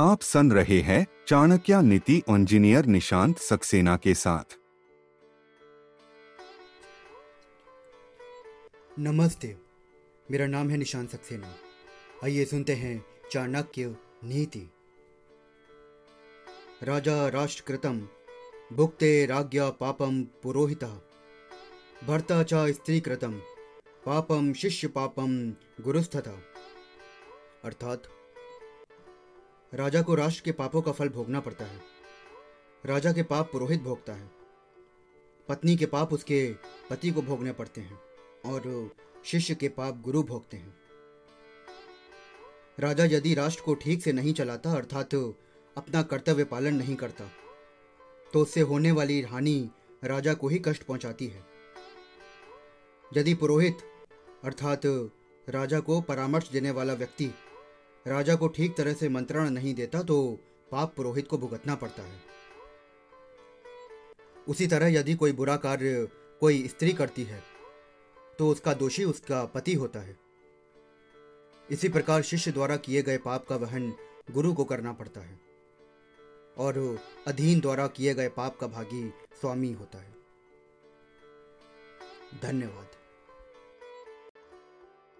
आप सुन रहे हैं चाणक्य नीति इंजीनियर निशांत सक्सेना के साथ। नमस्ते, मेरा नाम है निशांत सक्सेना। आइए सुनते हैं चाणक्य नीति। राजा राष्ट्रकृतम, भुक्ते राज्ञा पापम पुरोहिता। भर्ता च स्त्रीकृतम पापम शिष्य पापम गुरुस्थता। अर्थात राजा को राष्ट्र के पापों का फल भोगना पड़ता है। राजा के पाप पुरोहित भोगता है। पत्नी के पाप उसके पति को भोगने पड़ते हैं और शिष्य के पाप गुरु भोगते हैं। राजा यदि राष्ट्र को ठीक से नहीं चलाता, अर्थात अपना कर्तव्य पालन नहीं करता तो उससे होने वाली हानि राजा को ही कष्ट पहुंचाती है। यदि पुरोहित, अर्थात राजा को परामर्श देने वाला व्यक्ति राजा को ठीक तरह से मंत्रण नहीं देता तो पाप पुरोहित को भुगतना पड़ता है। उसी तरह यदि कोई बुरा कार्य कोई स्त्री करती है तो उसका दोषी उसका पति होता है। इसी प्रकार शिष्य द्वारा किए गए पाप का वहन गुरु को करना पड़ता है, और अधीन द्वारा किए गए पाप का भागी स्वामी होता है। धन्यवाद।